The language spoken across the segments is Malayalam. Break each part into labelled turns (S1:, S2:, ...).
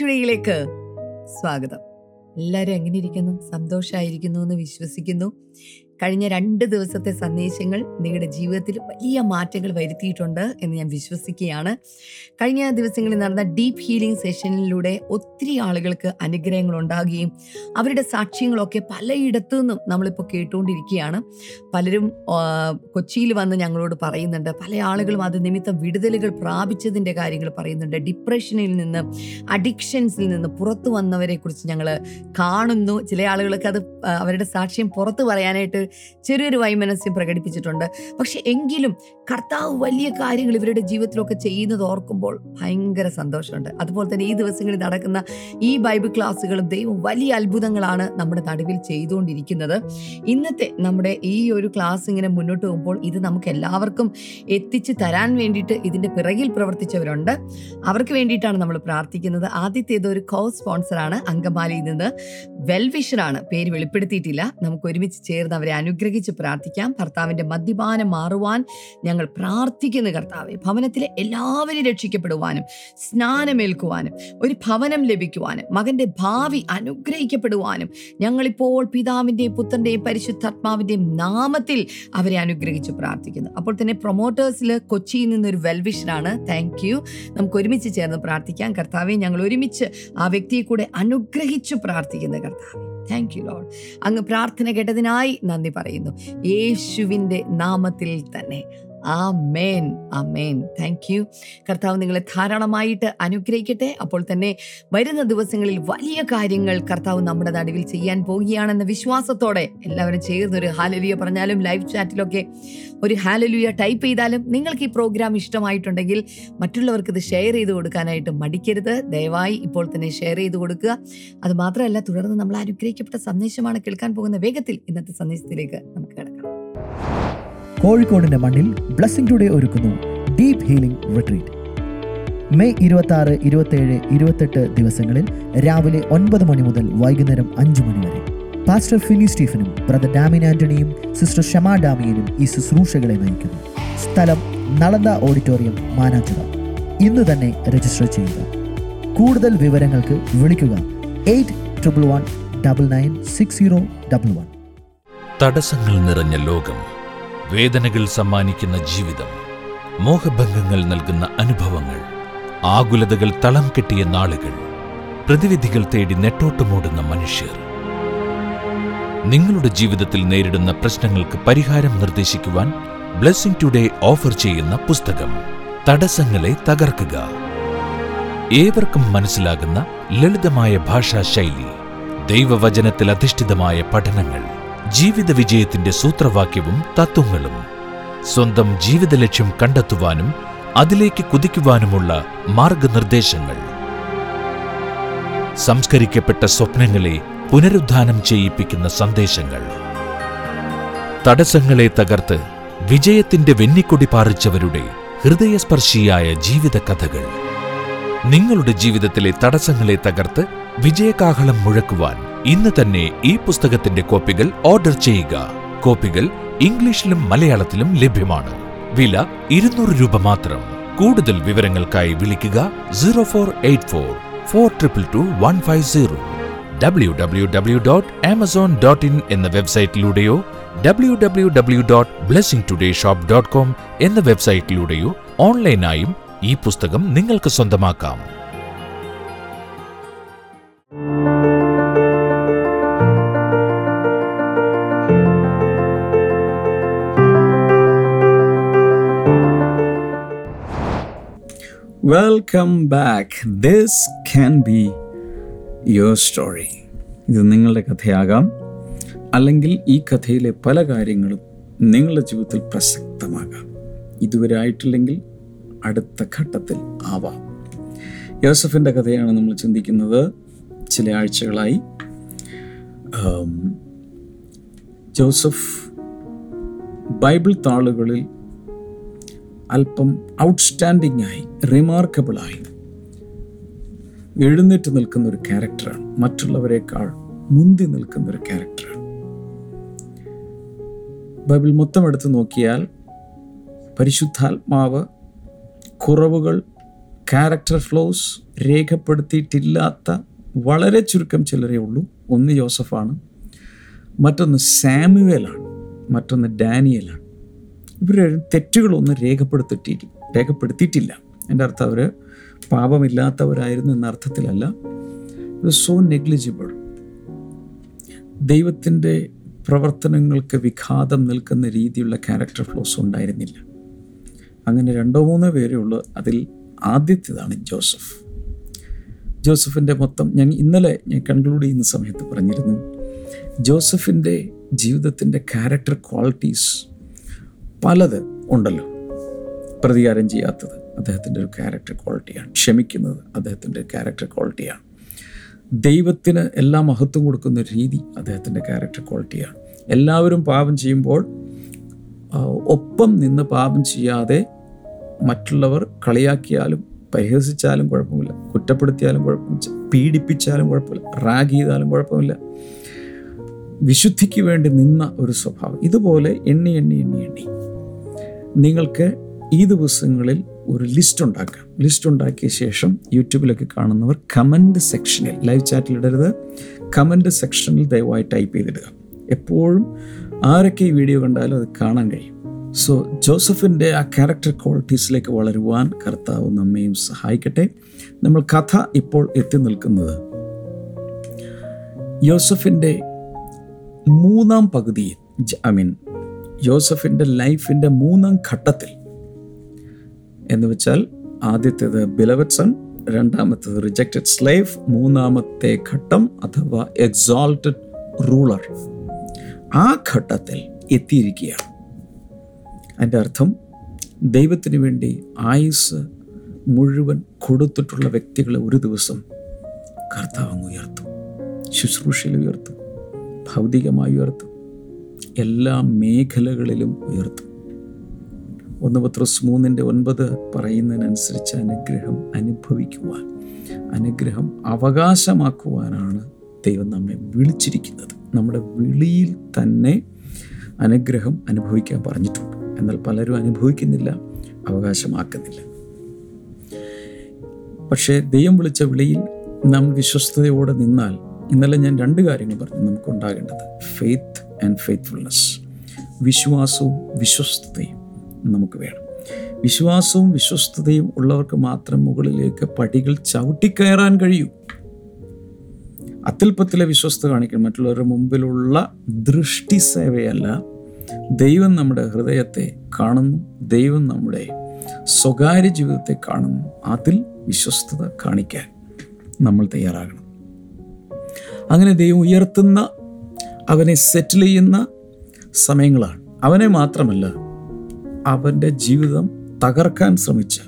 S1: ടുഡേയിലേക്ക് സ്വാഗതം. എല്ലാവരും എങ്ങനെ ഇരിക്കുന്നു? സന്തോഷമായിരിക്കുന്നു എന്ന് വിശ്വസിക്കുന്നു. കഴിഞ്ഞ രണ്ട് ദിവസത്തെ സന്ദേശങ്ങൾ നിങ്ങളുടെ ജീവിതത്തിൽ വലിയ മാറ്റങ്ങൾ വരുത്തിയിട്ടുണ്ട് എന്ന് ഞാൻ വിശ്വസിക്കുകയാണ്. കഴിഞ്ഞ ദിവസങ്ങളിൽ നടന്ന ഡീപ്പ് ഹീലിംഗ് സെഷനിലൂടെ ഒത്തിരി ആളുകൾക്ക് അനുഗ്രഹങ്ങൾ ഉണ്ടാകുകയും അവരുടെ സാക്ഷ്യങ്ങളൊക്കെ പലയിടത്തു നിന്നും നമ്മളിപ്പോൾ കേട്ടുകൊണ്ടിരിക്കുകയാണ്. പലരും കൊച്ചിയിൽ വന്ന് ഞങ്ങളോട് പറയുന്നുണ്ട് പല ആളുകളും അത് നിമിത്തം വിടുതലുകൾ പ്രാപിച്ചതിന്റെ കാര്യങ്ങൾ പറയുന്നുണ്ട്. ഡിപ്രഷനിൽ നിന്ന് അഡിക്ഷൻസിൽ നിന്ന് പുറത്തു വന്നവരെ കുറിച്ച് ഞങ്ങൾ കാണുന്നു. ചില ആളുകൾക്ക് അത് അവരുടെ സാക്ഷ്യം പുറത്തു പറയാനായിട്ട് ചെറിയൊരു വൈമനസ്യം പ്രകടിപ്പിച്ചിട്ടുണ്ട്. പക്ഷെ എങ്കിലും കർത്താവ് വലിയ കാര്യങ്ങൾ ഇവരുടെ ജീവിതത്തിലൊക്കെ ചെയ്യുന്നത് ഓർക്കുമ്പോൾ ഭയങ്കര സന്തോഷമുണ്ട്. അതുപോലെ തന്നെ ഈ ദിവസങ്ങളിൽ നടക്കുന്ന ഈ ബൈബിൾ ക്ലാസ്സുകളും ദൈവം വലിയ അത്ഭുതങ്ങളാണ് നമ്മുടെ നടുവിൽ ചെയ്തുകൊണ്ടിരിക്കുന്നത്. ഇന്നത്തെ നമ്മുടെ ഈ ഒരു ക്ലാസ് ഇങ്ങനെ മുന്നോട്ട് പോകുമ്പോൾ ഇത് നമുക്ക് എല്ലാവർക്കും എത്തിച്ച് തരാൻ വേണ്ടിയിട്ട് ഇതിന്റെ പിറകിൽ പ്രവർത്തിച്ചവരുണ്ട്. അവർക്ക് വേണ്ടിയിട്ടാണ് നമ്മൾ പ്രാർത്ഥിക്കുന്നത്. ആദ്യത്തേത് ഒരു കോ സ്പോൺസറാണ് അങ്കമാലിയിൽ നിന്ന്. വെൽവിഷറാണ് പേര് വെളിപ്പെടുത്തിയിട്ടില്ല. നമുക്ക് ഒരുമിച്ച് ചേർന്ന് അവരെ അനുഗ്രഹിച്ച് പ്രാർത്ഥിക്കാം. ഭർത്താവിന്റെ മദ്യപാനം മാറുവാൻ ഞങ്ങൾ പ്രാർത്ഥിക്കുന്നു കർത്താവെ. ഭവനത്തിലെ എല്ലാവരും രക്ഷിക്കപ്പെടുവാനും സ്നാനമേൽക്കുവാനും ഒരു ഭവനം ലഭിക്കുവാനും മകന്റെ ഭാവി അനുഗ്രഹിക്കപ്പെടുവാനും ഞങ്ങളിപ്പോൾ പിതാവിന്റെയും പുത്രന്റെയും പരിശുദ്ധാത്മാവിന്റെയും നാമത്തിൽ അവരെ അനുഗ്രഹിച്ച് പ്രാർത്ഥിക്കുന്നു. അപ്പോൾ തന്നെ പ്രൊമോട്ടേഴ്സിൽ കൊച്ചിയിൽ നിന്നൊരു വെൽവിഷനാണ് താങ്ക് യു നമുക്ക് ഒരുമിച്ച് ചേർന്ന് പ്രാർത്ഥിക്കാം. കർത്താവെ ഞങ്ങൾ ഒരുമിച്ച് ആ വ്യക്തിയെ കൂടെ അനുഗ്രഹിച്ചു പ്രാർത്ഥിക്കുന്നു കർത്താവെ. താങ്ക് യു ലോഡ് അങ്ങ് പ്രാർത്ഥന കേട്ടതിനായി നന്ദി പറയുന്നു. യേശുവിന്റെ നാമത്തിൽ തന്നെ. ആ മേൻ ആ മേൻ താങ്ക് യു കർത്താവ് നിങ്ങളെ ധാരാളമായിട്ട് അനുഗ്രഹിക്കട്ടെ. അപ്പോൾ തന്നെ വരുന്ന ദിവസങ്ങളിൽ വലിയ കാര്യങ്ങൾ കർത്താവ് നമ്മുടെ നടുവിൽ ചെയ്യാൻ പോവുകയാണെന്ന വിശ്വാസത്തോടെ എല്ലാവരും ചേർന്നൊരു ഹാലലുയ പറഞ്ഞാലും ലൈവ് ചാറ്റിലൊക്കെ ഒരു ഹാലലുയ ടൈപ്പ് ചെയ്താലും നിങ്ങൾക്ക് ഈ പ്രോഗ്രാം ഇഷ്ടമായിട്ടുണ്ടെങ്കിൽ മറ്റുള്ളവർക്ക് ഇത് ഷെയർ ചെയ്ത് കൊടുക്കാനായിട്ട് മടിക്കരുത്. ദയവായി ഇപ്പോൾ തന്നെ ഷെയർ ചെയ്ത് കൊടുക്കുക. അതുമാത്രമല്ല തുടർന്ന് നമ്മൾ അനുഗ്രഹിക്കപ്പെട്ട സന്ദേശമാണ് കേൾക്കാൻ പോകുന്ന വേഗത്തിൽ ഇന്നത്തെ സന്ദേശത്തിലേക്ക് നമുക്ക് കിടക്കാം.
S2: കോഴിക്കോടിന്റെ മണ്ണിൽ ബ്ലെസ്സിംഗ് ടുഡേ ഒരുക്കുന്നു ഡീപ് ഹീലിംഗ് റിട്രീറ്റ് മെയ് ഇരുപത്തി ആറ് ഇരുപത്തേഴ് ഇരുപത്തെട്ട് ദിവസങ്ങളിൽ രാവിലെ ഒൻപത് മണി മുതൽ വൈകുന്നേരം അഞ്ച് മണി വരെ. പാസ്റ്റർ ഫിനി സ്റ്റീഫനും ബ്രദർ ഡാമിൻ ആന്റണിയും സിസ്റ്റർ ഷമ ഡാമിയനും ഈ ശുശ്രൂഷകളെ നയിക്കുന്നു. സ്ഥലം നളന്ദ ഓഡിറ്റോറിയം മാനാഞ്ചിറ. ഇന്ന് തന്നെ രജിസ്റ്റർ ചെയ്യുക. കൂടുതൽ വിവരങ്ങൾക്ക് വിളിക്കുക eight triple one double nine six zero double one.
S3: തടസ്സങ്ങൾ നിറഞ്ഞ ലോകം വേദനകൾ സമ്മാനിക്കുന്ന ജീവിതം മോഹഭംഗങ്ങൾ നൽകുന്ന അനുഭവങ്ങൾ ആകുലതകൾ തളം കെട്ടിയ നാളുകൾ പ്രതിവിധികൾ തേടി നെട്ടോട്ടമോടുന്ന മനുഷ്യർ. നിങ്ങളുടെ ജീവിതത്തിൽ നേരിടുന്ന പ്രശ്നങ്ങൾക്ക് പരിഹാരം നിർദ്ദേശിക്കുവാൻ ബ്ലെസ്സിംഗ് ടുഡേ ഓഫർ ചെയ്യുന്ന പുസ്തകം തടസ്സങ്ങളെ തകർക്കുക. ഏവർക്കും മനസ്സിലാകുന്ന ലളിതമായ ഭാഷാശൈലി ദൈവവചനത്തിൽ അധിഷ്ഠിതമായ പഠനങ്ങൾ. ജീവിത വിജയത്തിന്റെ സൂത്രവാക്യവും തത്വങ്ങളും. സ്വന്തം ജീവിത ലക്ഷ്യം കണ്ടെത്തുവാനും അതിലേക്ക് കുതിക്കുവാനുമുള്ള മാർഗനിർദ്ദേശങ്ങൾ. സംസ്കരിക്കപ്പെട്ട സ്വപ്നങ്ങളെ പുനരുദ്ധാനം ചെയ്യിപ്പിക്കുന്ന സന്ദേശങ്ങൾ. തടസ്സങ്ങളെ തകർത്ത് വിജയത്തിന്റെ വെന്നിക്കൊടി പാറിച്ചവരുടെ ഹൃദയസ്പർശിയായ ജീവിത കഥകൾ നിങ്ങളുടെ ജീവിതത്തിലെ തടസ്സങ്ങളെ തകർത്ത് വിജയകാഹളം മുഴക്കുവാൻ ഇന്ന് തന്നെ ഈ പുസ്തകത്തിന്റെ കോപ്പികൾ ഓർഡർ ചെയ്യുക. കോപ്പികൾ ഇംഗ്ലീഷിലും മലയാളത്തിലും ലഭ്യമാണ്. വില ഇരുന്നൂറ് രൂപ മാത്രം. കൂടുതൽ വിവരങ്ങൾക്കായി വിളിക്കുക zero four eight four four triple two one five zero. W W W dot Amazon dot in എന്ന വെബ്സൈറ്റിലൂടെയോ W W W dot Blessing Today shop dot com എന്ന വെബ്സൈറ്റിലൂടെയോ ഓൺലൈനായും ഈ പുസ്തകം നിങ്ങൾക്ക് സ്വന്തമാക്കാം.
S4: Welcome back this can be your story ഇത് നിങ്ങളുടെ കഥയാകാം. അല്ലെങ്കിൽ ഈ കഥയിലെ പല കാര്യങ്ങളും നിങ്ങളുടെ ജീവിതത്തിൽ പ്രസക്തമാകാം. ഇതുവരെ ആയിട്ടില്ലെങ്കിൽ അടുത്ത ഘട്ടത്തിൽ ആവാം. യോസഫിന്റെ കഥയാണ് നമ്മൾ ചിന്തിക്കുന്നത്. ചില ആഴ്ചകളായി. ജോസഫ് ബൈബിൾ താളുകളിൽ അല്പം ഔട്ട്സ്റ്റാൻഡിംഗ് ആയി റിമാർക്കബിളായി എഴുന്നേറ്റ് നിൽക്കുന്ന ഒരു ക്യാരക്ടറാണ് മറ്റുള്ളവരെക്കാൾ മുന്തി നിൽക്കുന്ന ഒരു ക്യാരക്ടറാണ് ബൈബിൾ മൊത്തം എടുത്ത് നോക്കിയാൽ പരിശുദ്ധാത്മാവ് കുറവുകൾ ക്യാരക്ടർ ഫ്ലോസ് രേഖപ്പെടുത്തിയിട്ടില്ലാത്ത വളരെ ചുരുക്കം ചിലരേ ഉള്ളൂ. ഒന്ന് ജോസഫാണ് മറ്റൊന്ന് സാമുവേലാണ് മറ്റൊന്ന് ഡാനിയലാണ്. ഇവർ തെറ്റുകളൊന്നും രേഖപ്പെടുത്തിയിട്ടില്ല രേഖപ്പെടുത്തിയിട്ടില്ല. എന്റെ അർത്ഥം അവർ പാപമില്ലാത്തവരായിരുന്നു എന്ന അർത്ഥത്തിലല്ല. സോ നെഗ്ലിജിബിൾ ദൈവത്തിന്റെ പ്രവർത്തനങ്ങൾക്ക് വിഘാതം നിൽക്കുന്ന രീതിയിലുള്ള ക്യാരക്ടർ ഫ്ലോസ് ഉണ്ടായിരുന്നില്ല. അങ്ങനെ രണ്ടോ മൂന്നോ പേരേ ഉള്ളൂ അതിൽ ആദ്യത്തേതാണ് ജോസഫ്. ജോസഫിന്റെ മൊത്തം ഞാൻ ഇന്നലെ ഞാൻ കൺക്ലൂഡ് ചെയ്യുന്ന സമയത്ത് പറഞ്ഞിരുന്നു. ജോസഫിന്റെ ജീവിതത്തിന്റെ ക്യാരക്ടർ ക്വാളിറ്റീസ് പലത് ഉണ്ടല്ലോ. പ്രതികാരം ചെയ്യാത്തത് അദ്ദേഹത്തിന്റെ ഒരു ക്യാരക്ടർ ക്വാളിറ്റിയാണ് ക്ഷമിക്കുന്നത് അദ്ദേഹത്തിന്റെ ക്യാരക്ടർ ക്വാളിറ്റിയാണ് ദൈവത്തിന് എല്ലാ മഹത്വം കൊടുക്കുന്ന രീതി അദ്ദേഹത്തിന്റെ ക്യാരക്ടർ ക്വാളിറ്റിയാണ് എല്ലാവരും പാപം ചെയ്യുമ്പോൾ ഒപ്പം നിന്ന് പാപം ചെയ്യാതെ മറ്റുള്ളവർ കളിയാക്കിയാലും പരിഹസിച്ചാലും കുഴപ്പമില്ല. കുറ്റപ്പെടുത്തിയാലും കുഴപ്പമില്ല. പീഡിപ്പിച്ചാലും കുഴപ്പമില്ല. റാഗ് ചെയ്താലും കുഴപ്പമില്ല. വിശുദ്ധിക്ക് വേണ്ടി നിന്ന ഒരു സ്വഭാവം. ഇതുപോലെ എണ്ണി എണ്ണി എണ്ണി എണ്ണി. നിങ്ങൾക്ക് ഈ ദിവസങ്ങളിൽ ഒരു ലിസ്റ്റ് ഉണ്ടാക്കാം. ലിസ്റ്റ് ഉണ്ടാക്കിയ ശേഷം യൂട്യൂബിലൊക്കെ കാണുന്നവർ കമന്റ് സെക്ഷനിൽ ലൈവ് ചാറ്റിൽ ഇടരുത്. കമന്റ് സെക്ഷനിൽ ദയവായി ടൈപ്പ് ചെയ്തിടുക. എപ്പോഴും ആരൊക്കെ ഈ വീഡിയോ കണ്ടാലും അത് കാണാൻ കഴിയും. സോ ജോസഫിന്റെ ആ ക്യാരക്ടർ ക്വാളിറ്റീസിലേക്ക് വളരുവാൻ കർത്താവ് നമ്മയും സഹായിക്കട്ടെ. നമ്മൾ കഥ ഇപ്പോൾ എത്തി നിൽക്കുന്നത് യോസഫിന്റെ മൂന്നാം പകുതിയിൽ ഐ മീൻ യോസഫിന്റെ ലൈഫിന്റെ മൂന്നാം ഘട്ടത്തിൽ. എന്ന് വെച്ചാൽ ആദ്യത്തേത് ബിലവറ്റ് സൺ രണ്ടാമത്തേത് റിജക്റ്റഡ് സ്ലേവ് മൂന്നാമത്തെ ഘട്ടം അഥവാ എക്സോൾട്ടഡ് റൂളർ ആ ഘട്ടത്തിൽ എത്തിയിരിക്കുകയാണ്. അതിന്റെ അർത്ഥം ദൈവത്തിന് വേണ്ടി ആയുസ് മുഴുവൻ കൊടുത്തിട്ടുള്ള വ്യക്തികളെ ഒരു ദിവസം കർത്താവ് ഉയർത്തും. ശുശ്രൂഷയിൽ ഉയർത്തും. ഭൗതികമായി ഉയർത്തും. എല്ലാ മേഖലകളിലും ഉയർത്തും. ഒന്ന് പത്രോസ് മൂന്നിന്റെ ഒൻപത് പറയുന്നതിനനുസരിച്ച് അനുഗ്രഹം അനുഭവിക്കുവാൻ അനുഗ്രഹം അവകാശമാക്കുവാനാണ് ദൈവം നമ്മെ വിളിച്ചിരിക്കുന്നത്. നമ്മുടെ വിളിയിൽ തന്നെ അനുഗ്രഹം അനുഭവിക്കാൻ പറഞ്ഞിട്ടുണ്ട്. എന്നാൽ പലരും അനുഭവിക്കുന്നില്ല അവകാശമാക്കുന്നില്ല. പക്ഷേ ദൈവം വിളിച്ച വിളിയിൽ നാം വിശ്വസ്തയോടെ നിന്നാൽ ഇന്നലെ ഞാൻ രണ്ട് കാര്യങ്ങൾ പറഞ്ഞു നമുക്ക് ഉണ്ടാകേണ്ടത് ഫെയ്ത്ത് ആൻഡ് ഫെയ്ത്ത്ഫുൾനെസ് വിശ്വാസവും വിശ്വസ്തയും നമുക്ക് വേണം. വിശ്വാസവും വിശ്വസ്തയും ഉള്ളവർക്ക് മാത്രം മുകളിലേക്ക് പടികൾ ചവിട്ടിക്കയറാൻ കഴിയൂ. അത്യല്പത്തിലെ വിശ്വസ്ത കാണിക്കണം. മറ്റുള്ളവരുടെ മുമ്പിലുള്ള ദൃഷ്ടി സേവയല്ല. ദൈവം നമ്മുടെ ഹൃദയത്തെ കാണുന്നു. ദൈവം നമ്മുടെ സ്വകാര്യ ജീവിതത്തെ കാണുന്നു. അതിൽ വിശ്വസ്തത കാണിക്കാൻ നമ്മൾ തയ്യാറാകണം. അങ്ങനെ ദൈവം ഉയർത്തുന്ന അവനെ സെറ്റിൽ ചെയ്യുന്ന സമയങ്ങളാണ്. അവനെ മാത്രമല്ല അവന്റെ ജീവിതം തകർക്കാൻ ശ്രമിച്ച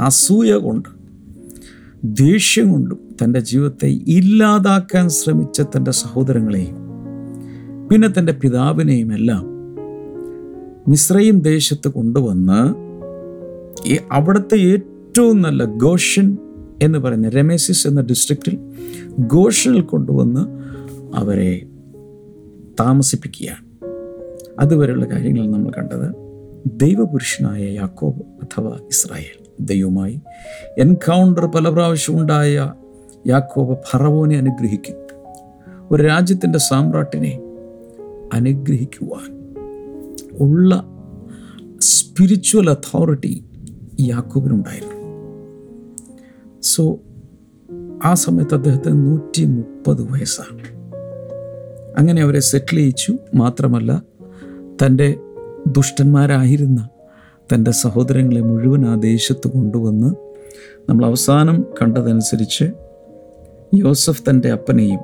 S4: അസൂയ കൊണ്ട് ദേഷ്യം കൊണ്ടും തന്റെ ജീവിതത്തെ ഇല്ലാതാക്കാൻ ശ്രമിച്ച തന്റെ സഹോദരങ്ങളെയും പിന്നെ തന്റെ പിതാവിനെയും എല്ലാം മിശ്രയും ദേശത്ത് കൊണ്ടുവന്ന് ഈ അവിടുത്തെ ഏറ്റവും നല്ല ഗോഷൻ എന്ന് പറയുന്ന രമേസിസ് എന്ന ഡിസ്ട്രിക്റ്റിൽ ഗോഷനിൽ കൊണ്ടുവന്ന് അവരെ താമസിപ്പിക്കുകയാണ്. അതുവരെയുള്ള കാര്യങ്ങൾ നമ്മൾ കണ്ടത് ദൈവപുരുഷനായ യാക്കോബ് അഥവാ ഇസ്രായേൽ ദൈവമായി എൻകൗണ്ടർ പല പ്രാവശ്യം ഉണ്ടായ യാക്കോബ് ഫറവോനെ അനുഗ്രഹിക്കും. ഒരു രാജ്യത്തിന്റെ സാമ്രാട്ടിനെ അനുഗ്രഹിക്കുവാൻ ഉള്ള സ്പിരിച്വൽ അതോറിറ്റി യാക്കോബിനുണ്ടായിരുന്നു. സോ ആ സമയത്ത് അദ്ദേഹത്തിന് നൂറ്റി മുപ്പത് വയസ്സാണ്. അങ്ങനെ അവരെ സെറ്റിൽ ചെയ്യിച്ചു. മാത്രമല്ല തന്റെ ദുഷ്ടന്മാരായിരുന്ന തന്റെ സഹോദരങ്ങളെ മുഴുവൻ ആ ദേശത്ത് കൊണ്ടുവന്ന് നമ്മൾ അവസാനം കണ്ടതനുസരിച്ച് യോസഫ് തന്റെ അപ്പനെയും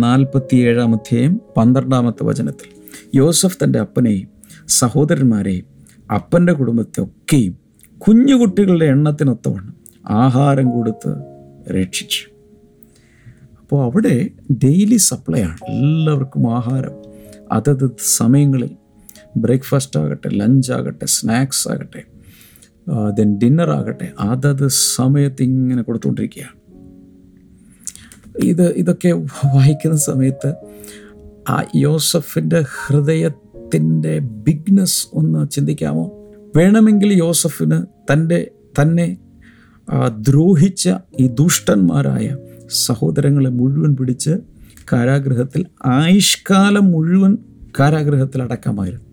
S4: നാൽപ്പത്തിയേഴാം അധ്യായം പന്ത്രണ്ടാമത്തെ വചനത്തിൽ യോസഫ് തന്റെ അപ്പനെയും സഹോദരന്മാരെയും അപ്പന്റെ കുടുംബത്തെ ഒക്കെയും കുഞ്ഞുകുട്ടികളുടെ എണ്ണത്തിനൊത്തവണ്ണം ആഹാരം കൊടുത്ത് രക്ഷിച്ചു. അപ്പോൾ അവിടെ ഡെയിലി സപ്ലൈ ആണ്. എല്ലാവർക്കും ആഹാരം. അതത് സമയങ്ങളിൽ ബ്രേക്ക്ഫാസ്റ്റ് ആകട്ടെ ലഞ്ച് ആകട്ടെ സ്നാക്സ് ആകട്ടെ ദെൻ ഡിന്നർ ആകട്ടെ അതത് സമയത്ത് ഇങ്ങനെ കൊടുത്തുകൊണ്ടിരിക്കുകയാണ്. ഇത് ഇതൊക്കെ വായിക്കുന്ന സമയത്ത് ആ യോസഫിന്റെ ഹൃദയത്തിന്റെ ബിഗ്നസ് ഒന്ന് ചിന്തിക്കാമോ? വേണമെങ്കിൽ യോസഫിന് തന്റെ തന്നെ ദ്രോഹിച്ച ഈ ദുഷ്ടന്മാരായ സഹോദരങ്ങളെ മുഴുവൻ പിടിച്ച് കാരാഗ്രഹത്തിൽ ആയുഷ്കാലം മുഴുവൻ കാരാഗ്രഹത്തിൽ അടക്കമായിരുന്നു.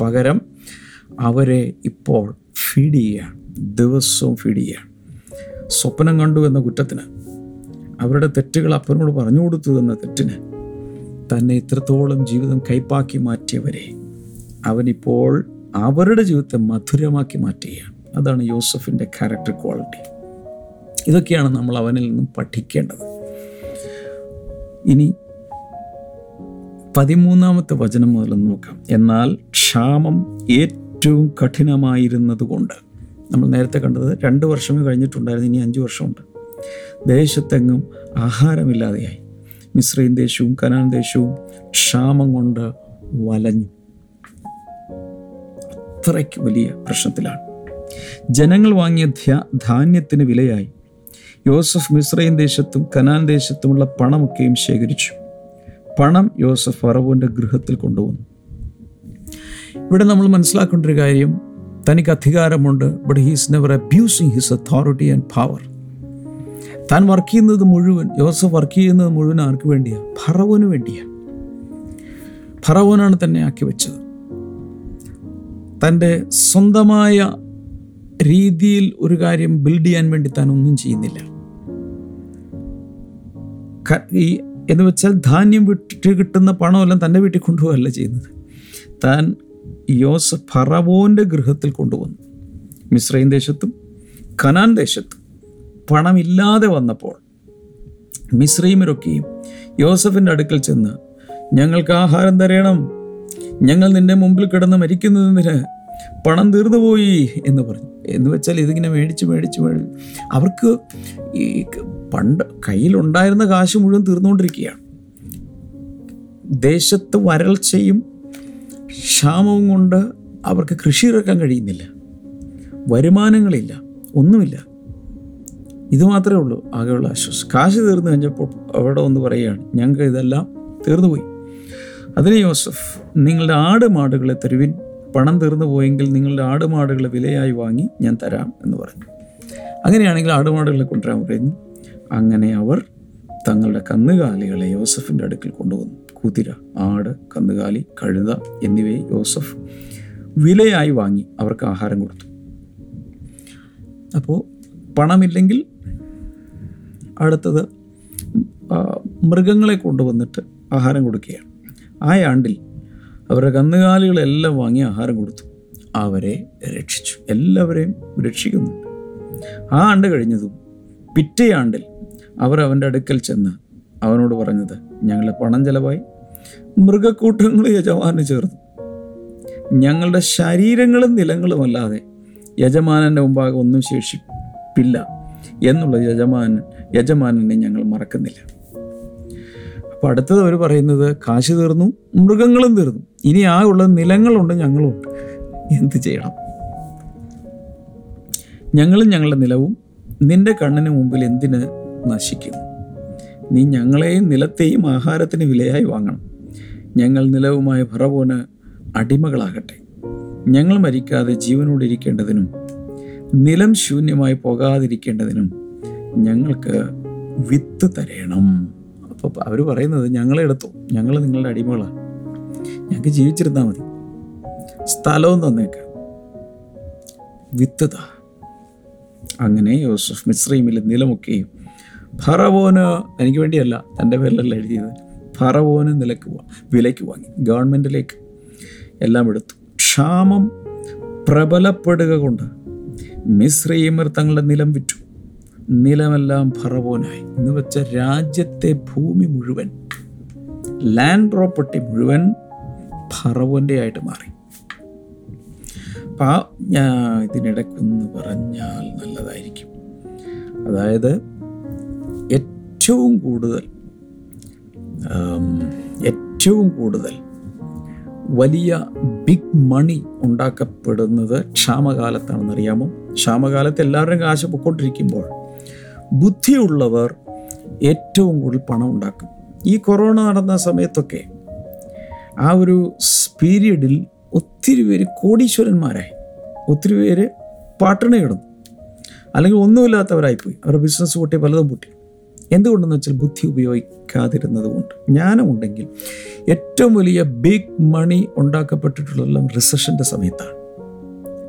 S4: പകരം അവരെ ഇപ്പോൾ ഫീഡ് ചെയ്യുകയാണ്. ദിവസവും ഫീഡ് ചെയ്യുകയാണ്. സ്വപ്നം കണ്ടു എന്ന കുറ്റത്തിന് അവരുടെ തെറ്റുകൾ അപ്പനോട് പറഞ്ഞു കൊടുത്തു എന്ന തെറ്റിന് തന്നെ ഇത്രത്തോളം ജീവിതം കൈപ്പാക്കി മാറ്റിയവരെ അവനിപ്പോൾ അവരുടെ ജീവിതത്തെ മധുരമാക്കി മാറ്റുകയാണ്. അതാണ് യോസഫിന്റെ ക്യാരക്ടർ ക്വാളിറ്റി ഇതൊക്കെയാണ് നമ്മൾ അവനിൽ നിന്നും പഠിക്കേണ്ടത്. ഇനി പതിമൂന്നാമത്തെ വചനം മുതൽ നോക്കാം. എന്നാൽ ക്ഷാമം ഏറ്റവും കഠിനമായിരുന്നത് കൊണ്ട് നമ്മൾ നേരത്തെ കണ്ടത് രണ്ട് വർഷമേ കഴിഞ്ഞിട്ടുണ്ടായിരുന്നു ഇനി അഞ്ച് വർഷമുണ്ട്. ദേശത്തെങ്ങും ആഹാരമില്ലാതെയായി. മിശ്രീൻ ദേശവും കനാൻ ദേശവും ക്ഷാമം കൊണ്ട് വലഞ്ഞു. അത്രയ്ക്ക് വലിയ പ്രശ്നത്തിലാണ്. ജനങ്ങൾ വാങ്ങിയ ധാന്യത്തിന് വിലയായി. യോസഫ് മിശ്രയും ദേശത്തും കനാൻ ദേശത്തുമുള്ള പണമൊക്കെയും ശേഖരിച്ചു. പണം യോസഫ് ഫറവോന്റെ ഗൃഹത്തിൽ കൊണ്ടുവന്നു. ഇവിടെ നമ്മൾ മനസ്സിലാക്കേണ്ട ഒരു കാര്യം തനിക്ക് അധികാരമുണ്ട് but he's never abusing his authority and power താൻ വർക്ക് ചെയ്യുന്നത് മുഴുവൻ യോസഫ് വർക്ക് ചെയ്യുന്നത് മുഴുവൻ ആർക്ക് വേണ്ടിയാണ് ഫറവോന് വേണ്ടിയാണ് ഫറവോനാണ് തന്നെ ആക്കി വെച്ചത്. തന്റെ സ്വന്തമായ രീതിയിൽ ഒരു കാര്യം ബിൽഡ് ചെയ്യാൻ വേണ്ടി താൻ ഒന്നും ചെയ്യുന്നില്ല. ഈ എന്ന് വെച്ചാൽ ധാന്യം വിട്ടിട്ട് കിട്ടുന്ന പണമെല്ലാം തന്റെ വീട്ടിൽ കൊണ്ടുപോകല്ല ചെയ്യുന്നത്. താൻ യോസഫ് ഫറവോന്റെ ഗൃഹത്തിൽ കൊണ്ടുവന്നു. മിശ്രൈൻ ദേശത്തും കനാൻ ദേശത്തും പണമില്ലാതെ വന്നപ്പോൾ മിശ്രീമരൊക്കെയും യോസഫിന്റെ അടുക്കൽ ചെന്ന് ഞങ്ങൾക്ക് ആഹാരം തരണം. ഞങ്ങൾ നിന്റെ മുമ്പിൽ കിടന്ന് മരിക്കുന്നതിന് പണം തീർന്നുപോയി എന്ന് പറഞ്ഞു. എന്ന് വെച്ചാൽ ഇതിങ്ങനെ മേടിച്ച് മേടിച്ച് മേടിച്ച് അവർക്ക് ഈ പണ്ട് കയ്യിലുണ്ടായിരുന്ന കാശ് മുഴുവൻ തീർന്നുകൊണ്ടിരിക്കുകയാണ്. ദേശത്ത് വരൾച്ചയും ക്ഷാമവും കൊണ്ട് അവർക്ക് കൃഷി ഇറക്കാൻ കഴിയുന്നില്ല. വരുമാനങ്ങളില്ല ഒന്നുമില്ല. ഇത് മാത്രമേ ഉള്ളൂ ആകെയുള്ള ആശ്വാസം. കാശ് തീർന്നു കഴിഞ്ഞപ്പോൾ അവിടെ ഒന്ന് പറയുകയാണ് ഞങ്ങൾക്ക് ഇതെല്ലാം തീർന്നുപോയി. അതിന് യോസഫ് നിങ്ങളുടെ ആട് മാടുകളെ തരുവിൻ. പണം തീർന്നു പോയെങ്കിൽ നിങ്ങളുടെ ആട് മാടുകളെ വിലയായി വാങ്ങി ഞാൻ തരാം എന്ന് പറഞ്ഞു. അങ്ങനെയാണെങ്കിൽ ആടുമാടുകളെ കൊണ്ടുവരാൻ പറയുന്നു. അങ്ങനെ അവർ തങ്ങളുടെ കന്നുകാലികളെ യോസഫിന്റെ അടുക്കൽ കൊണ്ടുവന്നു. കുതിര ആട് കന്നുകാലി കഴുത എന്നിവയെ യോസഫ് വിലയായി വാങ്ങി അവർക്ക് ആഹാരം കൊടുത്തു. അപ്പോൾ പണമില്ലെങ്കിൽ അടുത്തത് മൃഗങ്ങളെ കൊണ്ടുവന്നിട്ട് ആഹാരം കൊടുക്കുകയാണ്. ആ ആണ്ടിൽ അവരുടെ കന്നുകാലികളെല്ലാം വാങ്ങി ആഹാരം കൊടുത്തു. അവരെ രക്ഷിച്ചു. എല്ലാവരെയും രക്ഷിക്കുന്നുണ്ട് ആ ആണ്ട് കഴിഞ്ഞതും പിറ്റേ ആണ്ടിൽ അവർ അവന്റെ അടുക്കൽ ചെന്ന് അവനോട് പറഞ്ഞത് ഞങ്ങളുടെ പണം ചെലവായി. മൃഗക്കൂട്ടങ്ങൾ യജമാനു ചേർന്നു. ഞങ്ങളുടെ ശരീരങ്ങളും നിലങ്ങളും അല്ലാതെ യജമാനന്റെ മുമ്പാകെ ഒന്നും ശേഷിപ്പില്ല എന്നുള്ള യജമാനൻ യജമാനനെ ഞങ്ങൾ മറക്കുന്നില്ല. അപ്പോൾ അടുത്തത് അവർ പറയുന്നത് കാശ് തീർന്നു മൃഗങ്ങളും തീർന്നു. ഇനി ആ ഉള്ള നിലങ്ങളുണ്ട് ഞങ്ങളുണ്ട്. എന്ത് ചെയ്യണം? ഞങ്ങളും ഞങ്ങളുടെ നിലവും നിന്റെ കണ്ണിന് മുമ്പിൽ എന്തിന് നശിക്കുന്നു നീ ഞങ്ങളെയും നിലത്തെയും ആഹാരത്തിന് വിലയായി വാങ്ങണം. ഞങ്ങൾ നിലവുമായ ഫറവോന് അടിമകളാകട്ടെ. ഞങ്ങൾ മരിക്കാതെ ജീവനോടിരിക്കേണ്ടതിനും നിലം ശൂന്യമായി പോകാതിരിക്കേണ്ടതിനും ഞങ്ങൾക്ക് വിത്ത് തരയണം അപ്പോൾ അവർ പറയുന്നത് ഞങ്ങളെ എടുത്തു. ഞങ്ങൾ നിങ്ങളുടെ അടിമകളാണ്. ഞങ്ങൾക്ക് ജീവിച്ചിരുന്നാൽ മതി. സ്ഥലവും തന്നേക്കാം. വിത്ത് താ. അങ്ങനെ യോസഫ് മിശ്രീമിൽ നിലമൊക്കെയും ഫറവോന് എനിക്ക് വേണ്ടിയല്ല തന്റെ പേരിലല്ല എഴുതിയത്. ഫറവോന് നിലയ്ക്ക് വിലയ്ക്ക് വാങ്ങി ഗവൺമെന്റിലേക്ക് എല്ലാം എടുത്തു. ക്ഷാമം പ്രബലപ്പെടുക കൊണ്ട് മിശ്രീമർ തങ്ങളുടെ നിലം വിറ്റു. നിലമെല്ലാം ഫറവോനായി. എന്ന് വെച്ച രാജ്യത്തെ ഭൂമി മുഴുവൻ ലാൻഡ് പ്രോപ്പർട്ടി മുഴുവൻ ഫറവോന്റെ ആയിട്ട് മാറി. അപ്പം ആ ഇതിനിടയ്ക്കൊന്ന് പറഞ്ഞാൽ നല്ലതായിരിക്കും. അതായത് ഏറ്റവും കൂടുതൽ ഏറ്റവും കൂടുതൽ വലിയ ബിഗ് മണി ഉണ്ടാക്കപ്പെടുന്നത് ക്ഷാമകാലത്താണെന്ന് അറിയാമോ ക്ഷാമകാലത്ത് എല്ലാവരുടെയും കാശ് പൊക്കോണ്ടിരിക്കുമ്പോൾ ബുദ്ധിയുള്ളവർ ഏറ്റവും കൂടുതൽ പണം ഉണ്ടാക്കും. ഈ കൊറോണ നടന്ന സമയത്തൊക്കെ ആ ഒരു പീരീഡിൽ ഒത്തിരി പേര് കോടീശ്വരന്മാരായി. ഒത്തിരി പേര് പാട്ടിണ കിടന്നു. അല്ലെങ്കിൽ ഒന്നുമില്ലാത്തവരായിപ്പോയി. അവരുടെ ബിസിനസ് പൊട്ടി പലതും പൂട്ടി. എന്തുകൊണ്ടെന്ന് വെച്ചാൽ ബുദ്ധി ഉപയോഗിക്കാതിരുന്നത് കൊണ്ട് ജ്ഞാനമുണ്ടെങ്കിൽ ഏറ്റവും വലിയ ബിഗ് മണി ഉണ്ടാക്കപ്പെട്ടിട്ടുള്ളതെല്ലാം റിസഷന്റെ സമയത്താണ്.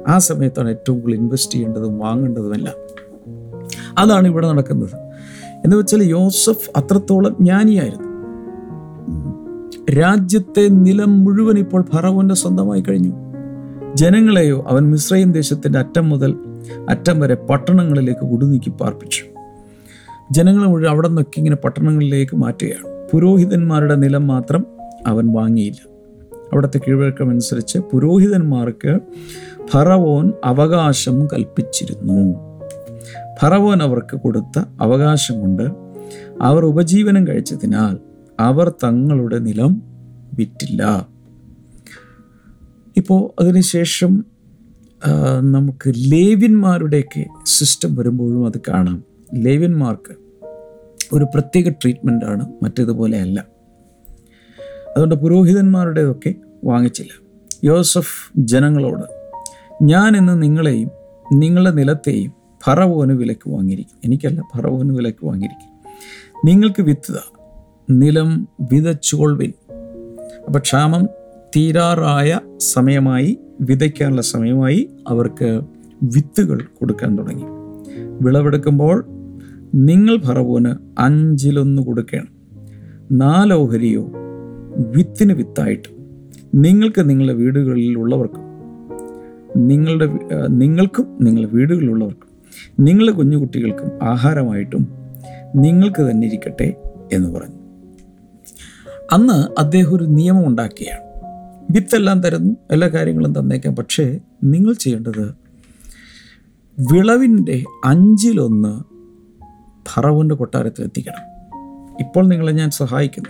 S4: ആ സമയത്താണ് ഏറ്റവും കൂടുതൽ ഇൻവെസ്റ്റ് ചെയ്യേണ്ടതും വാങ്ങേണ്ടതുമെല്ലാം. അതാണ് ഇവിടെ നടക്കുന്നത്. എന്ന് വെച്ചാൽ യോസഫ് അത്രത്തോളം ജ്ഞാനിയായിരുന്നു. രാജ്യത്തെ നിലം മുഴുവൻ ഇപ്പോൾ ഫറവോന്റെ സ്വന്തമായി കഴിഞ്ഞു. ജനങ്ങളെയോ അവൻ മിശ്രയും ദേശത്തിന്റെ അറ്റം മുതൽ അറ്റം വരെ പട്ടണങ്ങളിലേക്ക് കുടുനീക്കി പാർപ്പിച്ചു. ജനങ്ങൾ മുഴുവൻ അവിടെ നിന്നൊക്കെ ഇങ്ങനെ പട്ടണങ്ങളിലേക്ക് മാറ്റുകയാണ്. പുരോഹിതന്മാരുടെ നിലം മാത്രം അവൻ വാങ്ങിയില്ല. അവിടുത്തെ കീഴ്വഴക്കമനുസരിച്ച് പുരോഹിതന്മാർക്ക് ഫറവോൻ അവകാശം കൽപ്പിച്ചിരുന്നു. ഫറവോൻ അവർക്ക് കൊടുത്ത അവകാശം കൊണ്ട് അവർ ഉപജീവനം കഴിച്ചതിനാൽ അവർ തങ്ങളുടെ നിലം വിറ്റില്ല. ഇപ്പോൾ അതിനുശേഷം നമുക്ക് ലേവ്യന്മാരുടെയൊക്കെ സിസ്റ്റം വരുമ്പോഴും അത് കാണാം. ലേവ്യന്മാർക്ക് ഒരു പ്രത്യേക ട്രീറ്റ്മെന്റാണ് മറ്റേതുപോലെ അല്ല. അതുകൊണ്ട് പുരോഹിതന്മാരുടേതൊക്കെ വാങ്ങിച്ചില്ല. യോസഫ് ജനങ്ങളോട് ഞാൻ ഇന്ന് നിങ്ങളെയും നിങ്ങളുടെ നിലത്തെയും ഫറവോന് വിലക്ക് വാങ്ങിയിരിക്കും. എനിക്കല്ല ഫറവോന് വിലക്ക് വാങ്ങിയിരിക്കും. നിങ്ങൾക്ക് വിത്തുക നിലം വിതച്ചുകൊൾവിൻ അപ്പം ക്ഷാമം തീരാറായ സമയമായി വിതയ്ക്കാനുള്ള സമയമായി അവർക്ക് വിത്തുകൾ കൊടുക്കാൻ തുടങ്ങി. വിളവെടുക്കുമ്പോൾ നിങ്ങൾ ഫറവോന് അഞ്ചിലൊന്ന് കൊടുക്കണം. നാലോഹരിയോ വിത്തിന് വിത്തായിട്ട് നിങ്ങൾക്ക് നിങ്ങളുടെ വീടുകളിലുള്ളവർക്കും നിങ്ങളുടെ നിങ്ങൾക്കും നിങ്ങളുടെ വീടുകളിലുള്ളവർക്കും നിങ്ങളുടെ കുഞ്ഞുകുട്ടികൾക്കും ആഹാരമായിട്ടും നിങ്ങൾക്ക് തന്നെ ഇരിക്കട്ടെ എന്ന് പറഞ്ഞു. അന്ന് അദ്ദേഹം ഒരു നിയമം ഉണ്ടാക്കിയാണ്. വിത്തെല്ലാം തരുന്നു എല്ലാ കാര്യങ്ങളും തന്നേക്കാം. പക്ഷേ നിങ്ങൾ ചെയ്യേണ്ടത് വിളവിന്റെ അഞ്ചിലൊന്ന് ഫറവന്റെ കൊട്ടാരത്തിൽ എത്തിക്കണം. ഇപ്പോൾ നിങ്ങളെ ഞാൻ സഹായിക്കുന്നു.